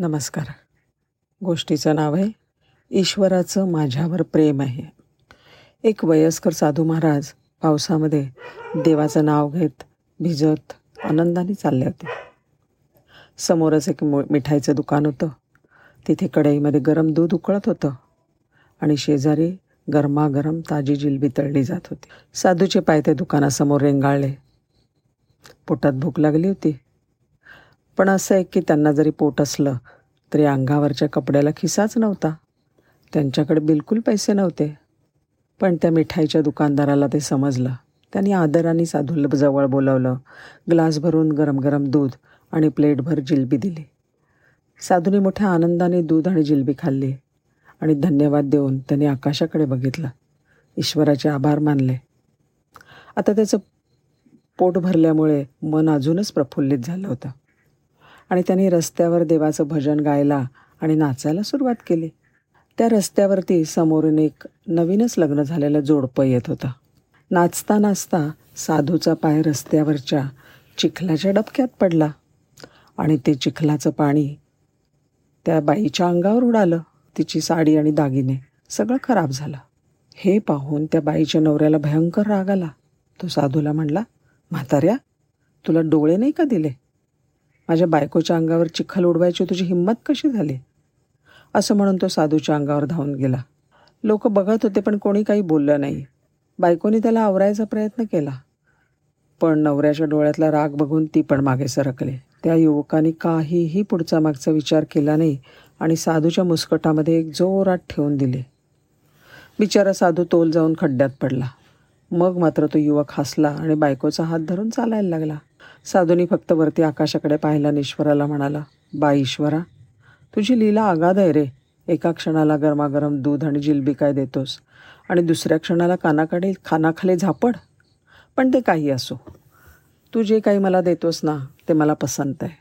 नमस्कार. गोष्टीचं नाव आहे ईश्वराचं माझ्यावर प्रेम आहे. एक वयस्कर साधू महाराज पावसामध्ये देवाचं नाव घेत भिजत आनंदाने चालले होते. समोरच एक मिठाईचं दुकान होतं. तिथे कढईमध्ये गरम दूध उकळत होतं आणि शेजारी गरमागरम ताजी जिलबी तळली जात होती. साधूचे पाय ते दुकानासमोर रेंगाळले. पोटात भूक लागली होती. पण असं आहे की त्यांना जरी पोट असलं तरी अंगावरच्या कपड्याला खिसाच नव्हता. त्यांच्याकडे बिलकुल पैसे नव्हते. पण त्या मिठाईच्या दुकानदाराला ते समजलं. त्यांनी आदराने साधूला जवळ बोलवलं. ग्लास भरून गरम गरम दूध आणि प्लेटभर जिलबी दिली. साधूने मोठ्या आनंदाने दूध आणि जिलबी खाल्ली आणि धन्यवाद देऊन त्यांनी आकाशाकडे बघितलं. ईश्वराचे आभार मानले. आता त्याचं पोट भरल्यामुळे मन अजूनच प्रफुल्लित झालं होतं. आणि त्यांनी रस्त्यावर देवाचं भजन गायला आणि नाचायला सुरुवात केली. त्या रस्त्यावरती समोरून एक नवीनच लग्न झालेलं जोडपं येत होतं. नाचता नाचता साधूचा पाय रस्त्यावरच्या चिखलाच्या डबक्यात पडला आणि ते चिखलाचं पाणी त्या बाईच्या अंगावर उडालं. तिची साडी आणि दागिने सगळं खराब झालं. हे पाहून त्या बाईच्या नवऱ्याला भयंकर राग आला. तो साधूला म्हणला म्हाताऱ्या तुला डोळे नाही का दिले? माझ्या बायकोच्या अंगावर चिखल उडवायची तुझी हिंमत कशी झाली? असं म्हणून तो साधूच्या अंगावर धावून गेला. लोक बघत होते पण कोणी काही बोललं नाही. बायकोने त्याला आवरायचा प्रयत्न केला. पण नवऱ्याच्या डोळ्यातला राग बघून ती पण मागे सरकले. त्या युवकाने काहीही पुढचा मागचा विचार केला नाही आणि साधूच्या मुस्कटामध्ये एक जोरात ठेवून दिले. बिचारा साधू तोल जाऊन खड्ड्यात पडला. मग मात्र तो युवक हसला आणि बायकोचा हात धरून चालायला लागला. साधूनी फक्त वरती आकाशाकडे पाहिला ईश्वराला म्हणाला बा ईश्वरा तुझी लीला आगाध आहे रे. एका क्षणाला गरमागरम दूध आणि जिलबी काय देतोस? आणि दुसऱ्या क्षणाला कानाकडे खानाखाली झापड? पण ते काही असो. तू जे काही मला देतोस ना ते मला पसंत आहे.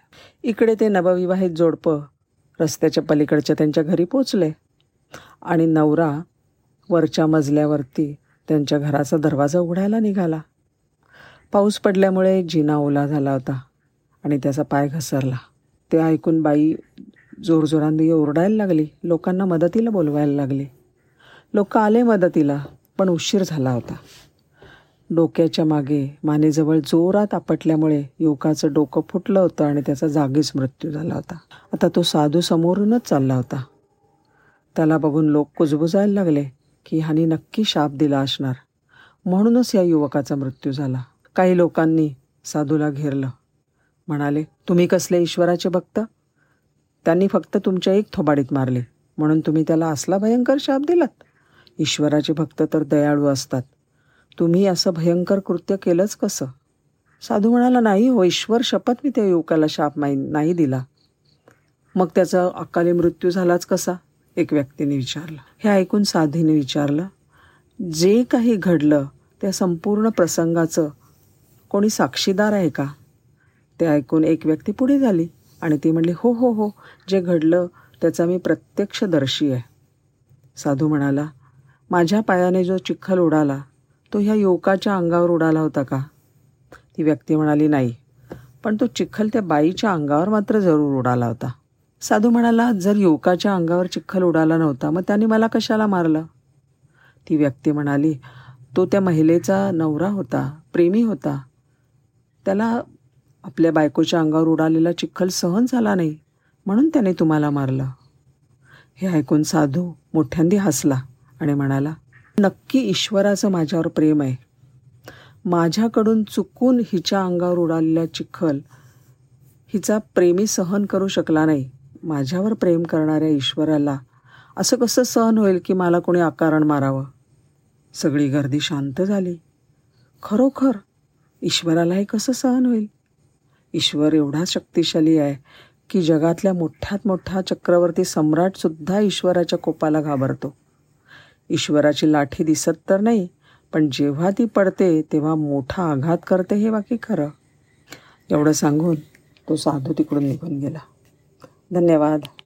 इकडे ते नवविवाहित जोडपं रस्त्याच्या पलीकडच्या त्यांच्या घरी पोचले. आणि नवरा वरच्या मजल्यावरती त्यांच्या घराचा दरवाजा उघडायला निघाला. पाऊस पडल्यामुळे जिना ओला झाला होता आणि त्याचा पाय घसरला. ते ऐकून बाई जोरजोरांनी ओरडायला लागली. लोकांना मदतीला बोलवायला लागली. लोक आले मदतीला पण उशीर झाला होता. डोक्याच्या मागे मानेजवळ जोरात आपटल्यामुळे युवकाचं डोकं फुटलं होतं आणि त्याचा जागीच मृत्यू झाला होता. आता तो साधू समोरूनच चालला होता. त्याला बघून लोक कुजबुजायला लागले की ह्यानी नक्की शाप दिला असणार. म्हणूनच या युवकाचा मृत्यू झाला. काही लोकांनी साधूला घेरलं. म्हणाले तुम्ही कसले ईश्वराचे भक्त? त्यांनी फक्त तुमच्या एक थोबाडीत मारले. म्हणून तुम्ही त्याला असला भयंकर शाप दिलात. ईश्वराचे भक्त तर दयाळू असतात. तुम्ही असं भयंकर कृत्य केलंच कसं? साधू म्हणाला नाही हो ईश्वर शपथ मी त्या युवकाला शाप माही नाही दिला. मग त्याचा अकाली मृत्यू झालाच कसा? एक व्यक्तीने विचारलं. हे ऐकून साधीने विचारलं जे काही घडलं त्या संपूर्ण प्रसंगाचं कोणी साक्षीदार आहे का? ते ऐकून एक व्यक्ती पुढे झाली आणि ती म्हणली हो हो हो जे घडलं त्याचा मी प्रत्यक्षदर्शी आहे. साधू म्हणाला माझ्या पायाने जो चिखल उडाला तो ह्या युवकाच्या अंगावर उडाला होता का? ती व्यक्ती म्हणाली नाही पण तो चिखल त्या बाईच्या अंगावर मात्र जरूर उडाला होता. साधू म्हणाला जर युवकाच्या अंगावर चिखल उडाला नव्हता मग त्याने मला कशाला मारलं? ती व्यक्ती म्हणाली तो त्या महिलेचा नवरा होता प्रेमी होता त्याला आपल्या बायकोच्या अंगावर उडालेला चिखल सहन झाला नाही म्हणून त्याने तुम्हाला मारलं. हे ऐकून साधू मोठ्यांदी हसला आणि म्हणाला नक्की ईश्वराचं माझ्यावर प्रेम आहे. माझ्याकडून चुकून हिच्या अंगावर उडालेला चिखल हिचा प्रेमी सहन करू शकला नाही. माझ्यावर प्रेम करणाऱ्या ईश्वराला असं कसं सहन होईल की मला कोणी आकारण मारावं? सगळी गर्दी शांत झाली. खरोखर ईश्वराला हे कसं सहन होईल? ईश्वर एवढा शक्तिशाली आहे की जगातल्या मोठ्यात मोठा चक्रवर्ती सम्राटसुद्धा ईश्वराच्या कोपाला घाबरतो. ईश्वराची लाठी दिसत तर नाही पण जेव्हा ती पडते तेव्हा मोठा आघात करते हे बाकी खरं. एवढं सांगून तो साधू तिकडून निघून गेला. धन्यवाद.